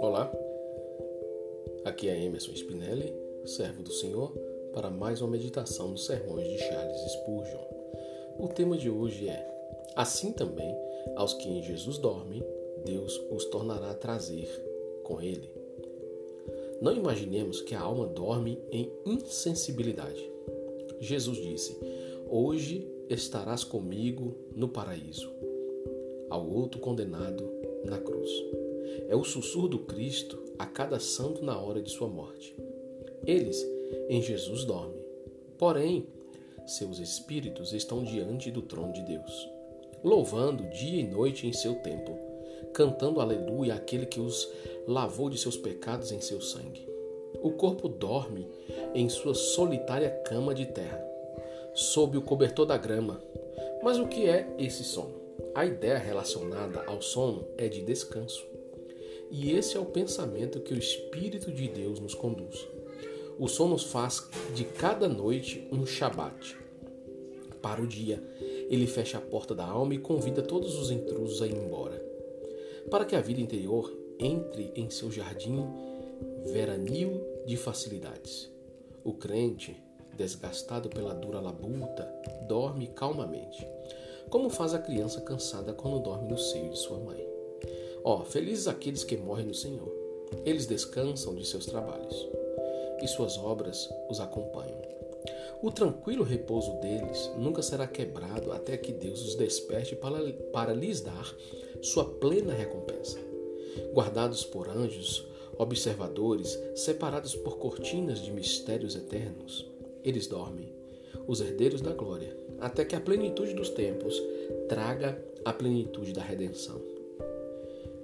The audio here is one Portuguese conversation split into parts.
Olá, aqui é Emerson Spinelli, servo do Senhor, para mais uma meditação nos sermões de Charles Spurgeon. O tema de hoje é: Assim também, aos que em Jesus dormem, Deus os tornará a trazer com ele. Não imaginemos que a alma dorme em insensibilidade. Jesus disse: Hoje estarás comigo no paraíso. Ao outro condenado na cruz. É o sussurro do Cristo a cada santo na hora de sua morte. Eles em Jesus dormem. Porém, seus espíritos estão diante do trono de Deus, louvando dia e noite em seu templo, cantando aleluia àquele que os lavou de seus pecados em seu sangue. O corpo dorme em sua solitária cama de terra, sob o cobertor da grama. Mas o que é esse sono? A ideia relacionada ao sono é de descanso. E esse é o pensamento que o Espírito de Deus nos conduz. O sono faz de cada noite um Shabat. Para o dia, ele fecha a porta da alma e convida todos os intrusos a ir embora. Para que a vida interior entre em seu jardim veranil de facilidades. O crente, desgastado pela dura labuta, dorme calmamente, como faz a criança cansada quando dorme no seio de sua mãe. Ó, oh, felizes aqueles que morrem no Senhor. Eles descansam de seus trabalhos, e suas obras os acompanham. O tranquilo repouso deles nunca será quebrado até que Deus os desperte para, para lhes dar sua plena recompensa. Guardados por anjos, observadores, separados por cortinas de mistérios eternos, eles dormem, os herdeiros da glória, até que a plenitude dos tempos traga a plenitude da redenção.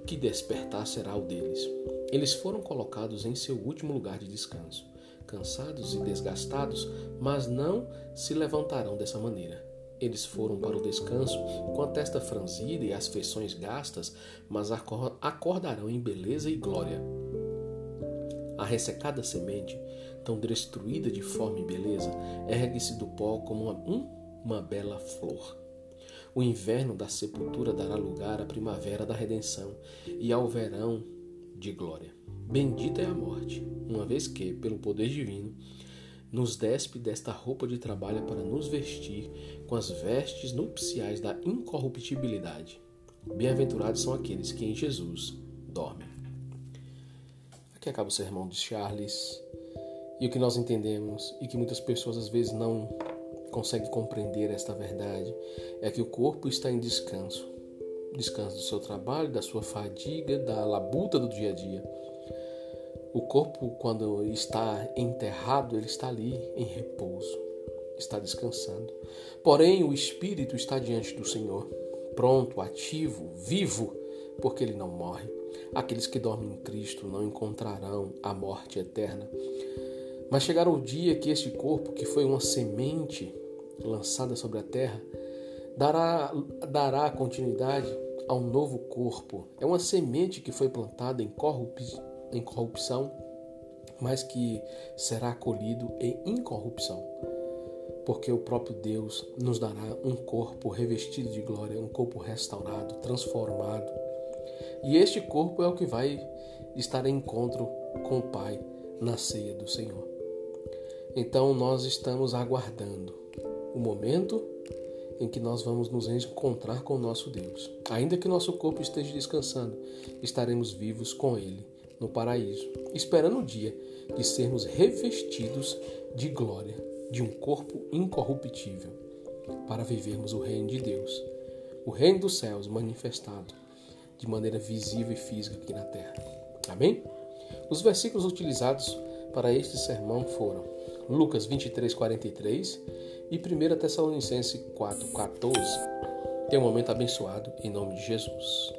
Que despertar será o deles. Eles foram colocados em seu último lugar de descanso, cansados e desgastados, mas não se levantarão dessa maneira. Eles foram para o descanso com a testa franzida e as feições gastas, mas acordarão em beleza e glória. A ressecada semente, tão destruída de forma e beleza, ergue-se do pó como uma, uma bela flor. O inverno da sepultura dará lugar à primavera da redenção e ao verão de glória. Bendita é a morte, uma vez que, pelo poder divino, nos despe desta roupa de trabalho para nos vestir com as vestes nupciais da incorruptibilidade. Bem-aventurados são aqueles que em Jesus dormem. Aqui acaba o sermão de Charles. E o que nós entendemos e que muitas pessoas às vezes não conseguem compreender esta verdade é que o corpo está em descanso. Descanso do seu trabalho, da sua fadiga, da labuta do dia a dia. O corpo, quando está enterrado, ele está ali em repouso, está descansando. Porém, o espírito está diante do Senhor, pronto, ativo, vivo, porque ele não morre. Aqueles que dormem em Cristo não encontrarão a morte eterna. Mas chegará o dia que este corpo, que foi uma semente lançada sobre a terra, dará, dará continuidade a um novo corpo. É uma semente que foi plantada em, em corrupção, mas que será acolhido em incorrupção. Porque o próprio Deus nos dará um corpo revestido de glória, um corpo restaurado, transformado. E este corpo é o que vai estar em encontro com o Pai na ceia do Senhor. Então nós estamos aguardando o momento em que nós vamos nos encontrar com o nosso Deus. Ainda que nosso corpo esteja descansando, estaremos vivos com Ele no paraíso, esperando o dia de sermos revestidos de glória, de um corpo incorruptível, para vivermos o reino de Deus, o reino dos céus manifestado de maneira visível e física aqui na terra. Amém? Os versículos utilizados para este sermão foram Lucas 23, 43 e 1 Tessalonicenses 4, 14. Tenha um momento abençoado em nome de Jesus.